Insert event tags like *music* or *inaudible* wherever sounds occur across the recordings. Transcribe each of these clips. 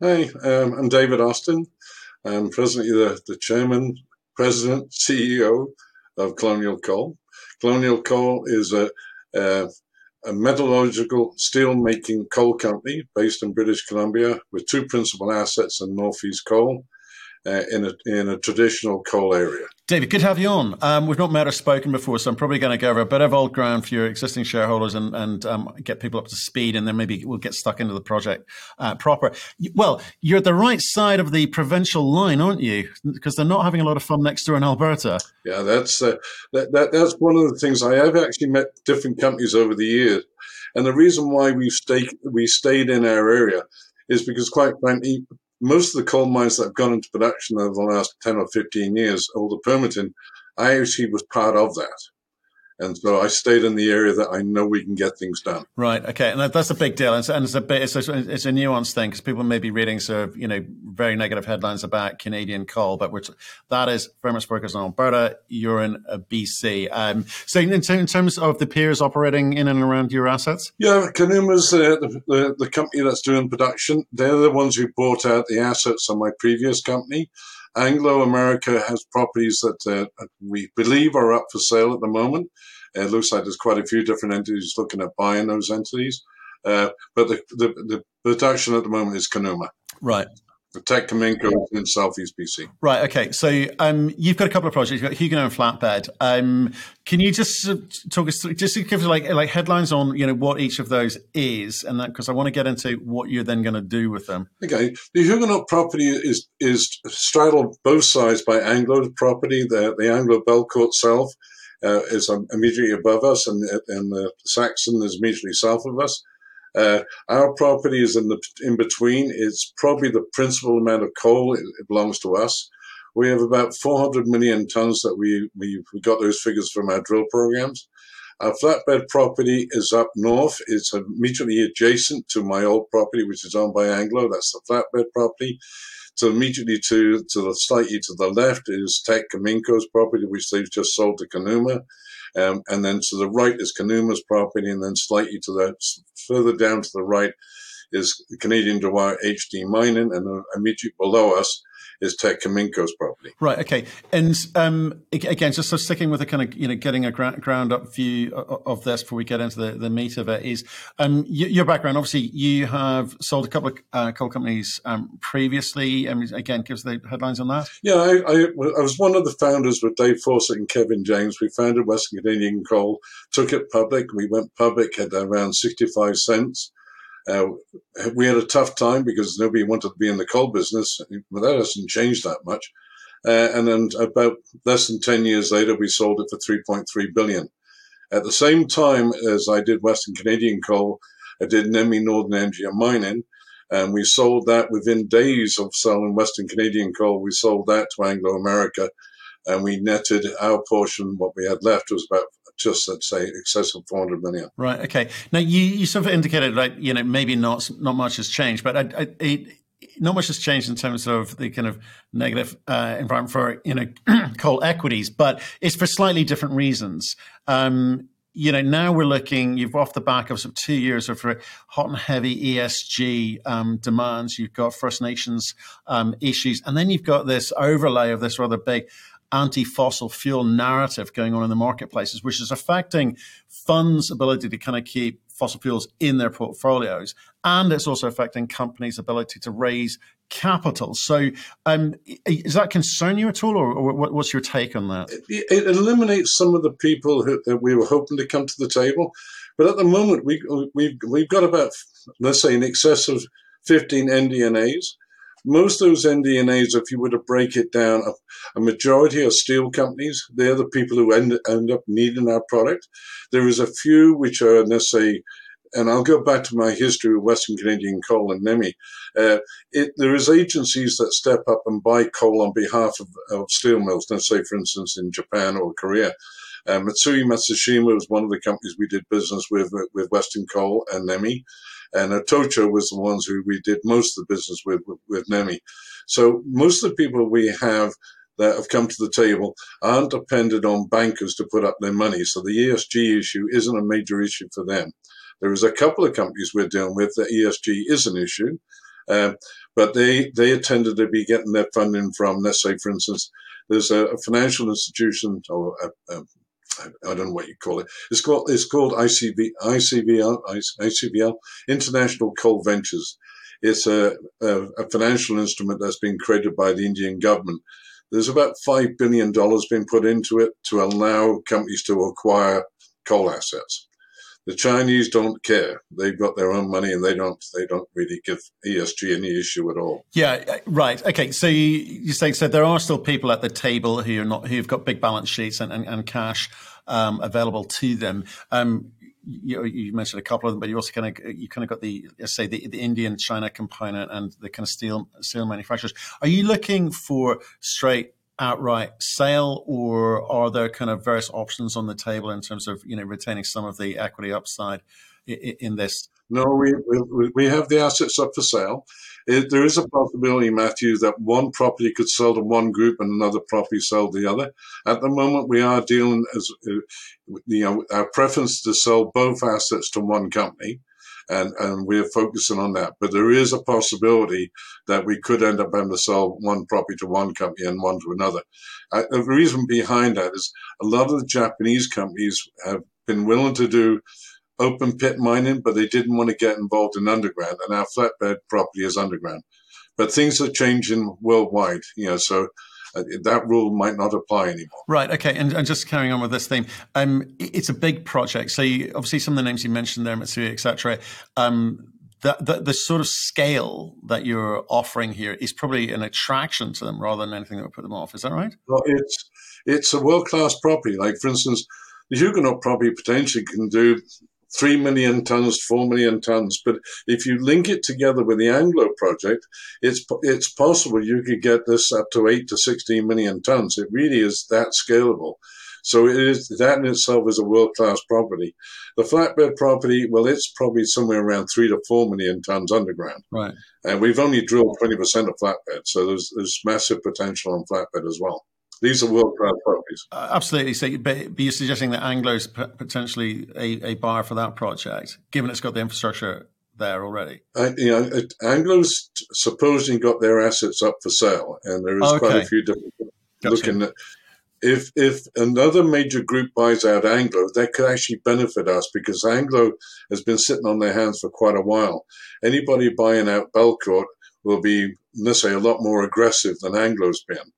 Hi, um, I'm David Austin. I'm presently the, the chairman, president, CEO of Colonial Coal. Colonial Coal is a, a, a metallurgical steel making coal company based in British Columbia with two principal assets in Northeast Coal uh, in, a, in a traditional coal area. David, good to have you on. Um, we've not met or spoken before, so I'm probably going to go over a bit of old ground for your existing shareholders and, and um, get people up to speed, and then maybe we'll get stuck into the project uh, proper. Well, you're at the right side of the provincial line, aren't you? Because they're not having a lot of fun next door in Alberta. Yeah, that's uh, that, that, that's one of the things I have actually met different companies over the years, and the reason why we stayed we stayed in our area is because, quite frankly, most of the coal mines that have gone into production over the last 10 or 15 years, all the permitting, I was part of that. And so I stayed in the area that I know we can get things done. Right. Okay. And that's a big deal. And, and it's a bit, it's a, it's a nuanced thing because people may be reading sort of, you know, very negative headlines about Canadian coal, but which that is very much focused on Alberta. You're in BC. Um, so in, in, terms of the peers operating in and around your assets? Yeah. Conuma's uh, the, the, the company that's doing production. They're the ones who bought out the assets on my previous company. Anglo America has properties that uh, we believe are up for sale at the moment. It looks like there's quite a few different entities looking at buying those entities. Uh, but the, the, the production at the moment is Conuma. Right. The Teck Cominco in Southeast BC. Right. Okay. So um, you've got a couple of projects. You've got Huguenot and Flatbed. Um, can you just talk us through, just give us like like headlines on you know what each of those is, and that because I want to get into what you're then going to do with them. Okay. The Huguenot property is is straddled both sides by Anglo property. The the Anglo Belcourt South uh, is immediately above us, and and the Saxon is immediately south of us. Uh, our property is in the in between. It's probably the principal amount of coal. It, it belongs to us. We have about 400 million tons that we, we, we got those figures from our drill programs. Our flatbed property is up north. It's immediately adjacent to my old property, which is owned by Anglo. That's the flatbed property. So immediately to, to the slightly to the left is Teck Cominco's property, which they've just sold to Conuma. Um, and then to the right is Conuma's property, and then slightly to the further down to the right is Canadian Dehua HD Mining, and immediately below us is Teck Cominco's property. Right. Okay. And um, again, just of sticking with the kind of you know getting a ground up view of this before we get into the, the meat of it is um, your background. Obviously, you have sold a couple of uh, coal companies um, previously. I mean, again, gives the headlines on that. Yeah, I, I, I, was one of the founders with Dave Fawcett and Kevin James. We founded Western Canadian Coal, took it public. We went public at around sixty-five cents. Uh, we had a tough time because nobody wanted to be in the coal business, but that hasn't changed that much. Uh, and then about less than 10 years later, we sold it for 3.3 billion. At the same time as I did Western Canadian Coal, I did NEMI Northern Energy and Mining, and we sold that within days of selling Western Canadian Coal. We sold that to Anglo America, and we netted our portion. What we had left was about just let's say excess of 400 million. Right. Okay. Now you, you sort of indicated like you know maybe not not much has changed, but I, I, it, not much has changed in terms of the kind of negative uh, environment for you know *clears throat* coal equities, but it's for slightly different reasons. Um, you know, now we're looking, you've off the back of some two years of hot and heavy ESG um, demands. You've got First Nations um, issues, and then you've got this overlay of this rather big anti fossil fuel narrative going on in the marketplaces, which is affecting funds' ability to kind of keep fossil fuels in their portfolios. And it's also affecting companies' ability to raise capital. So, um, does that concern you at all, or, what's your take on that? It, eliminates some of the people who, that we were hoping to come to the table. But at the moment, we, we've, we've got about, let's say, in excess of 15 NDNAs. Most of those NDNAs, if you were to break it down, a, majority are steel companies. They're the people who end, end up needing our product. There is a few which are, let's say, and I'll go back to my history with Western Canadian Coal and NEMI. Uh, it, there is agencies that step up and buy coal on behalf of, of steel mills. Let's say, for instance, in Japan or Korea. Um, Mitsui Matsushima was one of the companies we did business with with Western Coal and NEMI. And Itochu was the ones who we did most of the business with, with, with NEMI. So most of the people we have that have come to the table aren't dependent on bankers to put up their money. So the ESG issue isn't a major issue for them. There is a couple of companies we're dealing with that ESG is an issue. Um, but they they tended to be getting their funding from, let's say, for instance, there's a, a financial institution or a, a, I don't know what you call it. It's called it's called ICV, ICVL, ICVL, International Coal Ventures. It's a, a, a financial instrument that's been created by the Indian government. There's about five billion dollars being put into it to allow companies to acquire coal assets. The Chinese don't care. They've got their own money, and they don't. They don't really give ESG any issue at all. Yeah, uh, right. Okay, so you, you say so there are still people at the table who are not who've got big balance sheets and, and, and cash um, available to them. Um, you, you, mentioned a couple of them, but you also kind of you kind of got the say the, the Indian China component and the kind of steel steel manufacturers. Are you looking for straight outright sale, or are there kind of various options on the table in terms of you know retaining some of the equity upside in, in this? No, we, we we have the assets up for sale. It, there is a possibility, Matthew, that one property could sell to one group and another property sell to the other. At the moment, we are dealing as uh, you know our preference to sell both assets to one company and, and we're focusing on that. But there is a possibility that we could end up having to sell one property to one company and one to another. Uh, the reason behind that is a lot of the Japanese companies have been willing to do open pit mining, but they didn't want to get involved in underground, and our flatbed property is underground. But things are changing worldwide, you know, so uh, that rule might not apply anymore. Right. Okay. And, and just carrying on with this theme, um, it's a big project. So you, obviously, some of the names you mentioned there, Mitsui, etc. Um, the, the, the, sort of scale that you're offering here is probably an attraction to them rather than anything that would put them off. Is that right? Well, it's it's a world class property. Like for instance, the Huguenot property potentially can do 3 million tons, 4 million tons. But if you link it together with the Anglo project, it's, it's possible you could get this up to 8 to 16 million tons. It really is that scalable. So it is that in itself is a world class property. The flatbed property, well, it's probably somewhere around three to four million tons underground. Right. And we've only drilled twenty percent of flatbed, so there's there's massive potential on flatbed as well. These are world class properties. Uh, absolutely. So, but, but you're suggesting that Anglo is potentially a, a buyer for that project, given it's got the infrastructure there already. Uh, you know, it, Anglo's supposedly got their assets up for sale, and there is okay. quite a few different gotcha. looking at. If if another major group buys out Anglo, that could actually benefit us because Anglo has been sitting on their hands for quite a while. Anybody buying out Belcourt will be, let's say, a lot more aggressive than Anglo's been.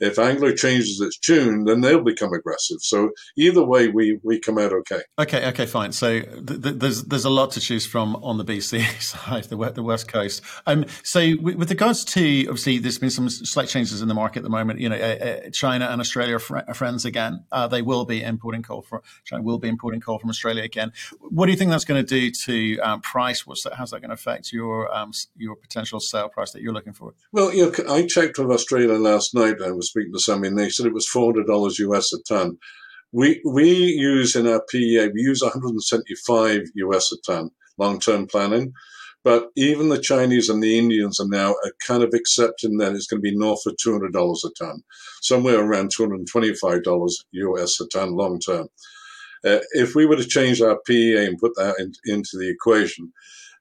If Anglo changes its tune, then they'll become aggressive. So either way, we we come out okay. Okay, okay, fine. So th- th- there's there's a lot to choose from on the BC *laughs* side, the the west coast. Um, so with, with, regards to obviously, there's been some slight changes in the market at the moment. You know, uh, uh, China and Australia are, fr- are friends again. Uh, they will be importing coal from China. Will be importing coal from Australia again. What do you think that's going to do to um, price? What's that, how's that going to affect your um, your potential sale price that you're looking for? Well, you know, I checked with Australia last night. I was speaking to somebody, and they said it was four hundred dollars US a ton. We we use in our PEA we use one hundred and seventy five US a ton long term planning. But even the Chinese and the Indians are now kind of accepting that it's going to be north of two hundred dollars a ton, somewhere around two hundred and twenty five dollars US a ton long term. Uh, if we were to change our PEA and put that in, into the equation,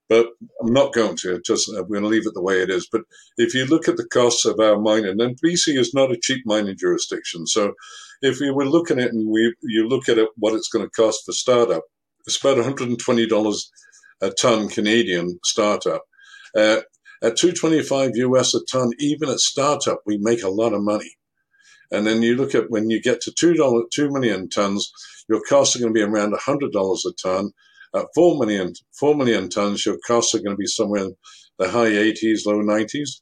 but I'm not going to. Just I'm going to leave it the way it is. But if you look at the costs of our mining, then BC is not a cheap mining jurisdiction. So if we were looking at it and we you look at it, what it's going to cost for startup, it's about 120 dollars a ton Canadian startup. Uh, at 225 US a ton, even at startup, we make a lot of money. And then you look at when you get to two dollar two million tons, your costs are going to be around hundred dollars a ton. At 4 million, 4 million tons, your costs are going to be somewhere in the high 80s, low 90s.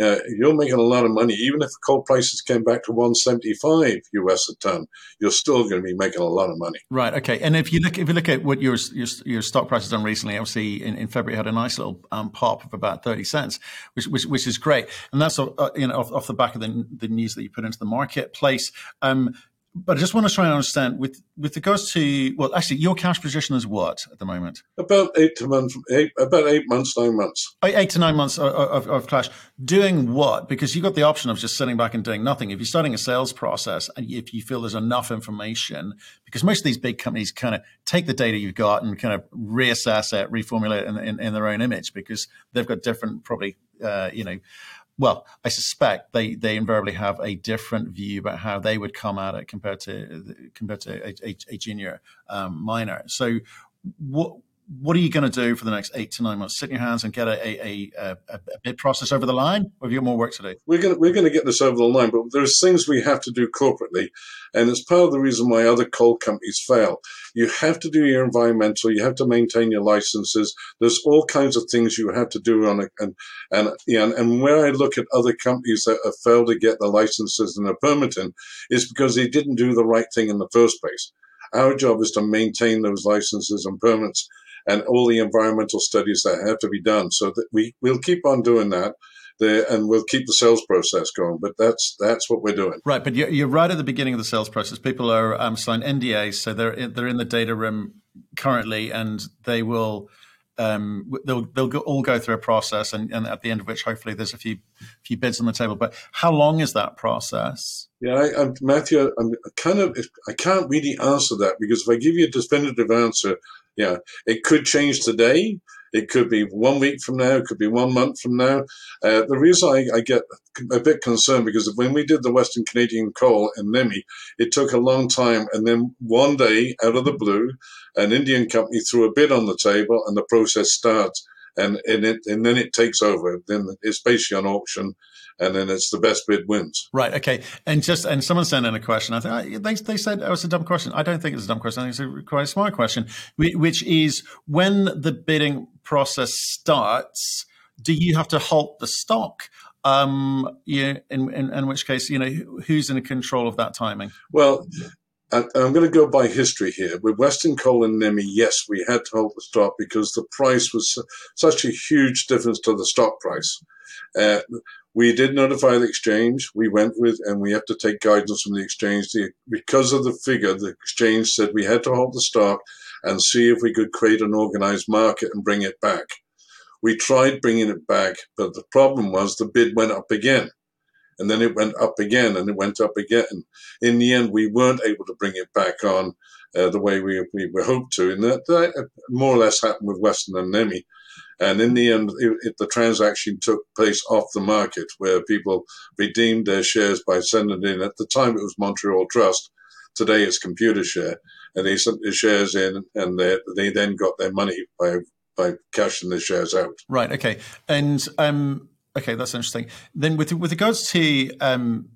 Uh, you're making a lot of money. Even if coal prices came back to 175 US a ton, you're still going to be making a lot of money. Right. Okay. And if you look, if you look at what your your, your stock price has done recently, obviously in, in February had a nice little um, pop of about 30 cents, which which, which is great. And that's uh, you know off, off, the back of the, the news that you put into the marketplace. Um, but I just want to try and understand with with regards to well, actually, your cash position is what at the moment? About eight to months, eight, about eight months, nine months. Eight to nine months of, of, of, cash. Doing what? Because you've got the option of just sitting back and doing nothing. If you're starting a sales process and if you feel there's enough information, because most of these big companies kind of take the data you've got and kind of reassess it, reformulate it in, in, in their own image because they've got different, probably, uh, you know well, I suspect they, they invariably have a different view about how they would come at it compared to compared to a, a, a junior um, miner. So, what what are you going to do for the next eight to nine months? Sit in your hands and get a, a, a, a, bid process over the line, or have you got more work to do? We're going to, we're going to get this over the line, but there's things we have to do corporately, and it's part of the reason why other coal companies fail. You have to do your environmental, you have to maintain your licenses. There's all kinds of things you have to do on it, and and yeah, and where I look at other companies that have failed to get the licenses and the permitting is because they didn't do the right thing in the first place. Our job is to maintain those licenses and permits and all the environmental studies that have to be done. So that we we'll keep on doing that. The, and we'll keep the sales process going. But that's that's what we're doing. Right, but you're, right at the beginning of the sales process. People are um, signed NDAs, so they're in, they're in the data room currently, and they will um, they'll they'll go, all go through a process, and, and, at the end of which, hopefully, there's a few few bids on the table. But how long is that process? Yeah, I, I'm, Matthew, I'm kind of I can't really answer that because if I give you a definitive answer, yeah, it could change today. It could be one week from now. It could be one month from now. Uh, the reason I, I, get a bit concerned because when we did the Western Canadian coal in Nemi, it took a long time. And then one day, out of the blue, an Indian company threw a bid on the table and the process starts. And, and, it, and then it takes over. Then it's basically an auction and then it's the best bid wins. Right. Okay. And just and someone sent in a question. I think they they said it was a dumb question. I don't think it's a dumb question. I think it's a quite a smart question, which is when the bidding process starts, do you have to halt the stock? Um, yeah, in, in, in which case, you know, who's in control of that timing? Well, I'm going to go by history here. With Western Coal and Nemi, yes, we had to hold the stock because the price was such a huge difference to the stock price. Uh, we did notify the exchange. We went with, and we have to take guidance from the exchange. The, because of the figure, the exchange said we had to hold the stock and see if we could create an organized market and bring it back. We tried bringing it back, but the problem was the bid went up again. And then it went up again and it went up again. In the end, we weren't able to bring it back on uh, the way we, we were hoped to. And that, that more or less happened with Western and Nemi. And in the end, it, it, the transaction took place off the market where people redeemed their shares by sending in. At the time, it was Montreal Trust. Today, it's Computershare. And they sent their shares in and they, they then got their money by, by cashing the shares out. Right. Okay. And, um, okay, that's interesting. Then with, with regards to, um,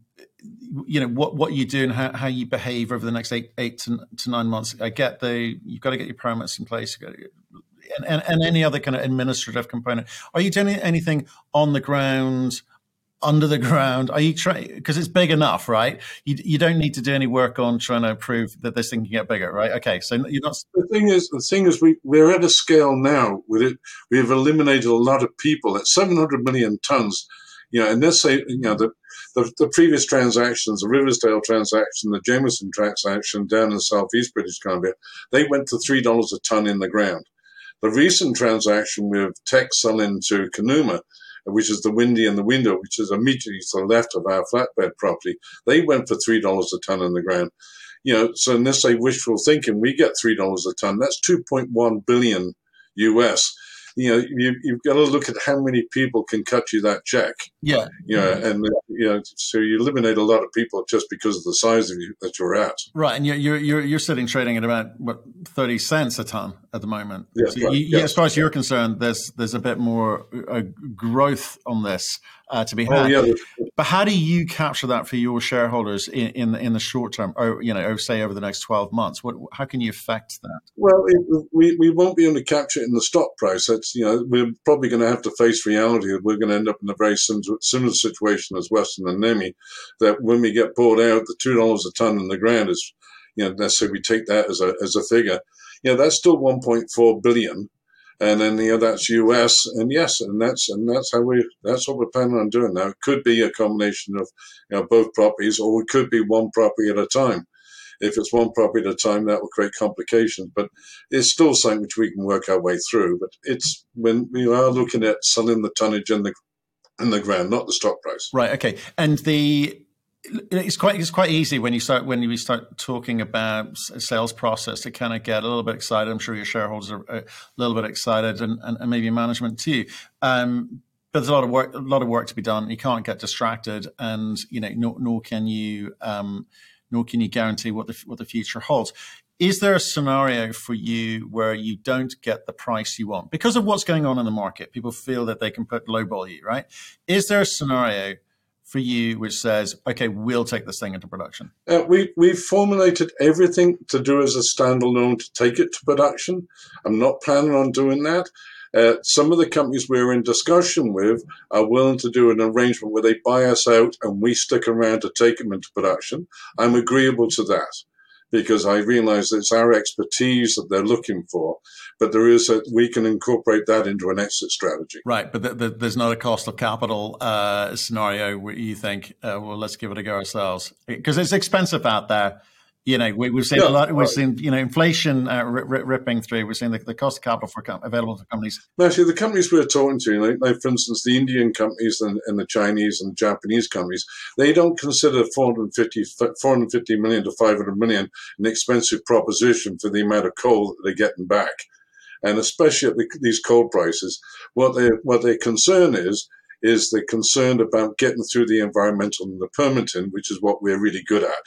you know what what you do and how, how you behave over the next eight eight to, to nine months. I get the you've got to get your permits in place. To and, and, and any other kind of administrative component. Are you doing anything on the ground? Under the ground? Are you trying because it's big enough, right? You, you don't need to do any work on trying to prove that this thing can get bigger, right? Okay, so you're not. The thing is, the thing is, we we're at a scale now with it. We have eliminated a lot of people at 700 million tons. You know, and let's say you know the the, the previous transactions, the Riversdale transaction, the Jameson transaction down in southeast British Columbia, they went to three dollars a ton in the ground. The recent transaction with Teck selling to Conuma, which is the Windy and the Window, which is immediately to the left of our flatbed property, they went for three dollars a ton in the ground. You know, so unless they wishful thinking, we get three dollars a ton. That's two point one billion US you know, you, you've got to look at how many people can cut you that check. Yeah. You know, mm-hmm. and, you know, so you eliminate a lot of people just because of the size of you that you're at. Right. And you're, you're, you're sitting trading at about, what, 30 cents a ton at the moment. Yes, so right. you, yes. As far as you're concerned, there's, there's a bit more uh, growth on this uh, to be oh, had. Oh, yeah. But how do you capture that for your shareholders in, in, in the short term, or you know, say over the next twelve months? What, how can you affect that? Well, it, we we won't be able to capture it in the stock price. That's you know, we're probably going to have to face reality that we're going to end up in a very similar, similar situation as Western and Nemi. That when we get bought out, the two dollars a ton in the ground is, you know, let's say we take that as a as a figure. You know, that's still one point four billion and then you know that's US, and yes, and that's and that's how we that's what we're planning on doing now. It could be a combination of you know both properties, or it could be one property at a time. If it's one property at a time, that will create complications. But it's still something which we can work our way through. But it's when we are looking at selling the tonnage in the in the ground, not the stock price. Right. Okay. And the it's quite it's quite easy when you start when we start talking about sales process to kind of get a little bit excited. I'm sure your shareholders are a little bit excited, and, and, and maybe management too. Um, but there's a lot of work, a lot of work to be done. You can't get distracted, and you know, nor, nor can you, um, nor can you guarantee what the what the future holds. Is there a scenario for you where you don't get the price you want because of what's going on in the market? People feel that they can put lowball you, right? Is there a scenario for you which says, okay, we'll take this thing into production? Uh, we, we've formulated everything to do as a standalone to take it to production. I'm not planning on doing that. Uh, some of the companies we're in discussion with are willing to do an arrangement where they buy us out and we stick around to take them into production. I'm agreeable to that because I realize it's our expertise that they're looking for, but there is a, we can incorporate that into an exit strategy. Right, but the, the, there's not a cost of capital uh, scenario where you think, uh, well, let's give it a go ourselves because it's expensive out there you know, we, have seen a lot. We've right. seen you know inflation uh, ripping through. We've seen the, the cost of capital for com- available to companies. Actually, the companies we're talking to, like, like for instance, the Indian companies and, and, the Chinese and Japanese companies, they don't consider 450, 450 million to 500 million an expensive proposition for the amount of coal that they're getting back, and especially at the, these coal prices. What they what their concern is is they're concerned about getting through the environmental and the permitting, which is what we're really good at.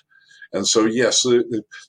And so, yes,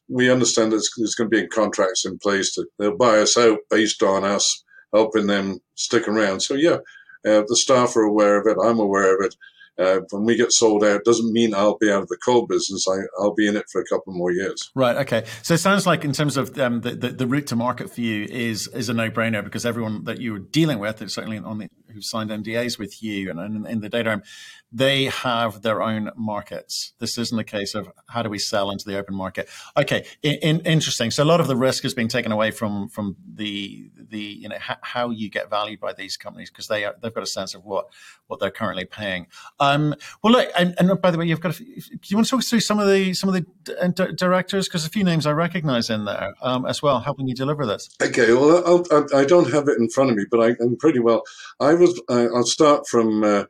we understand that there's going to be contracts in place to they'll buy us out based on us helping them stick around. So, yeah, uh, the staff are aware of it. I'm aware of it. Uh, when we get sold out, doesn't mean I'll be out of the coal business. I, will be in it for a couple more years. Right. Okay. So it sounds like, in terms of um, the, the, the route to market for you, is is a no brainer because everyone that you're dealing with, is certainly on the who've signed NDAs with you and, in the data room, they have their own markets. This isn't a case of how do we sell into the open market. Okay, in, in, interesting. So a lot of the risk is being taken away from from the the you know ha- how you get valued by these companies because they are, they've got a sense of what what they're currently paying. Um, well, look, and, and, by the way, you've got. Do you want to talk through some of the some of the d- directors because a few names I recognise in there um, as well, helping you deliver this. Okay, well, I'll, I, I don't have it in front of me, but I, am pretty well. I was. I'll start from uh,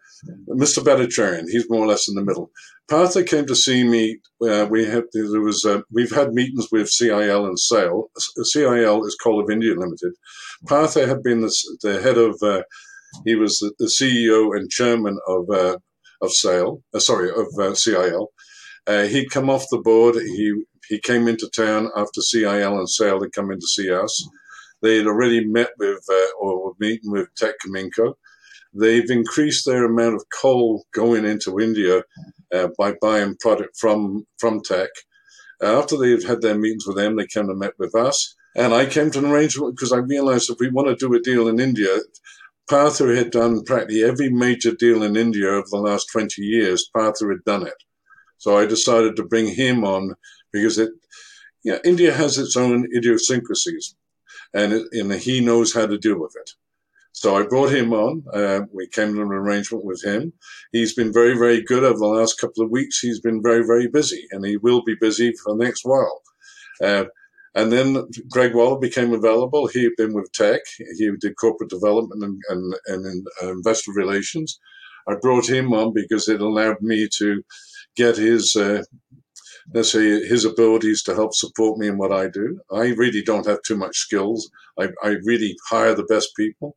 Mr. Bhattacharyan. He's more or less in the middle. Partha came to see me. Uh, we had there was uh, we've had meetings with CIL and SAIL. CIL is Coal of India Limited. Partha had been the, the head of. Uh, he was the, the, CEO and chairman of uh, of SAIL. Uh, sorry, of uh, CIL. he'd come off the board. He he came into town after CIL and SAIL had come in to see us. They had already met with or were meeting with Teck Cominco they've increased their amount of coal going into India uh, by buying product from from Teck. Uh, after they've had their meetings with them, they came and met with us, and I came to an arrangement because I realised if we want to do a deal in India, Partha had done practically every major deal in India over the last twenty years. Partha had done it, so I decided to bring him on because it, yeah, India has its own idiosyncrasies, and, it, and he knows how to deal with it. So I brought him on. Uh, we came to an arrangement with him. He's been very, very good over the last couple of weeks. He's been very, very busy, and he will be busy for the next while. Uh, and then Greg Waller became available. He had been with Teck. He did corporate development and, and, and uh, investor relations. I brought him on because it allowed me to get his, uh, let's say, his abilities to help support me in what I do. I really don't have too much skills. I, I really hire the best people.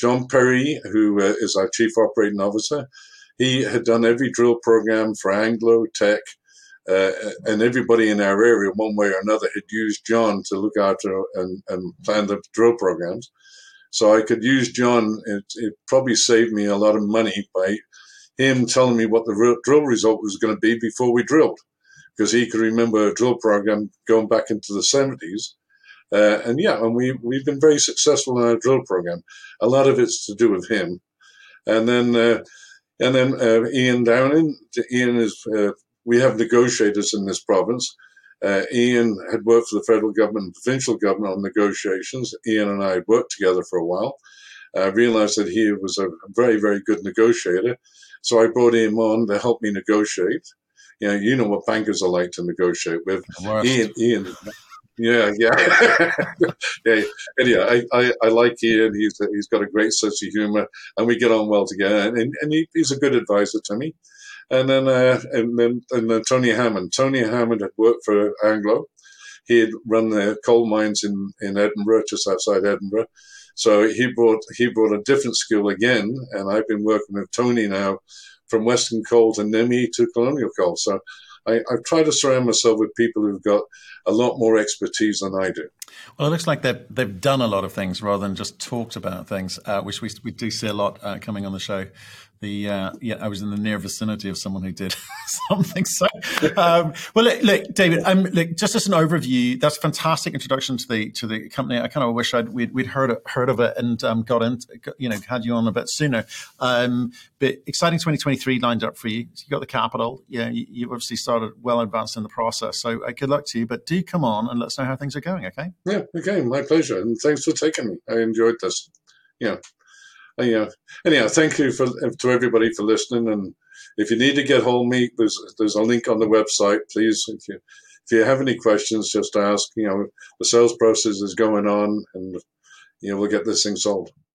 John Perry, who uh, is our chief operating officer, he had done every drill program for Anglo Teck. uh, and everybody in our area, one way or another, had used John to look after and, and plan the drill programs. So I could use John. It, it, probably saved me a lot of money by him telling me what the drill result was going to be before we drilled, because he could remember a drill program going back into the 70s uh, and yeah, and we we've been very successful in our drill program. A lot of it's to do with him, and then uh, and then uh, Ian Downing. Ian is uh, we have negotiators in this province. Uh, Ian had worked for the federal government and provincial government on negotiations. Ian and I worked together for a while. I realized that he was a very very good negotiator, so I brought him on to help me negotiate. You know, you know what bankers are like to negotiate with. Ian, Ian, yeah, yeah, *laughs* yeah. Anyhow, I, I, I, like Ian. He's he's got a great sense of humor, and we get on well together. And, and he, he's a good advisor to me. And then uh, and then and then Tony Hammond. Tony Hammond had worked for Anglo. He had run the coal mines in, in Edinburgh, just outside Edinburgh. So he brought he brought a different skill again, and I've been working with Tony now from Western Coal to NEMI to Colonial Coal. So I, I try to surround myself with people who've got a lot more expertise than I do. Well, it looks like they've, they've done a lot of things rather than just talked about things, uh, which we, we do see a lot uh, coming on the show the uh, yeah, I was in the near vicinity of someone who did *laughs* something. So, um, well, look, look David, um, look, just as an overview, that's a fantastic introduction to the to the company. I kind of wish I'd we'd, we'd heard heard of it and um, got in, you know, had you on a bit sooner. Um, but exciting 2023 lined up for you. you got the capital. Yeah, you, you obviously started well advanced in the process. So, uh, good luck to you. But do come on and let us know how things are going. Okay. Yeah. Okay. My pleasure. And thanks for taking me. I enjoyed this. Yeah anyhow, anyhow, thank you for to everybody for listening. And if you need to get hold of me, there's there's a link on the website. Please, if you if you have any questions, just ask. You know, the sales process is going on, and you know we'll get this thing sold.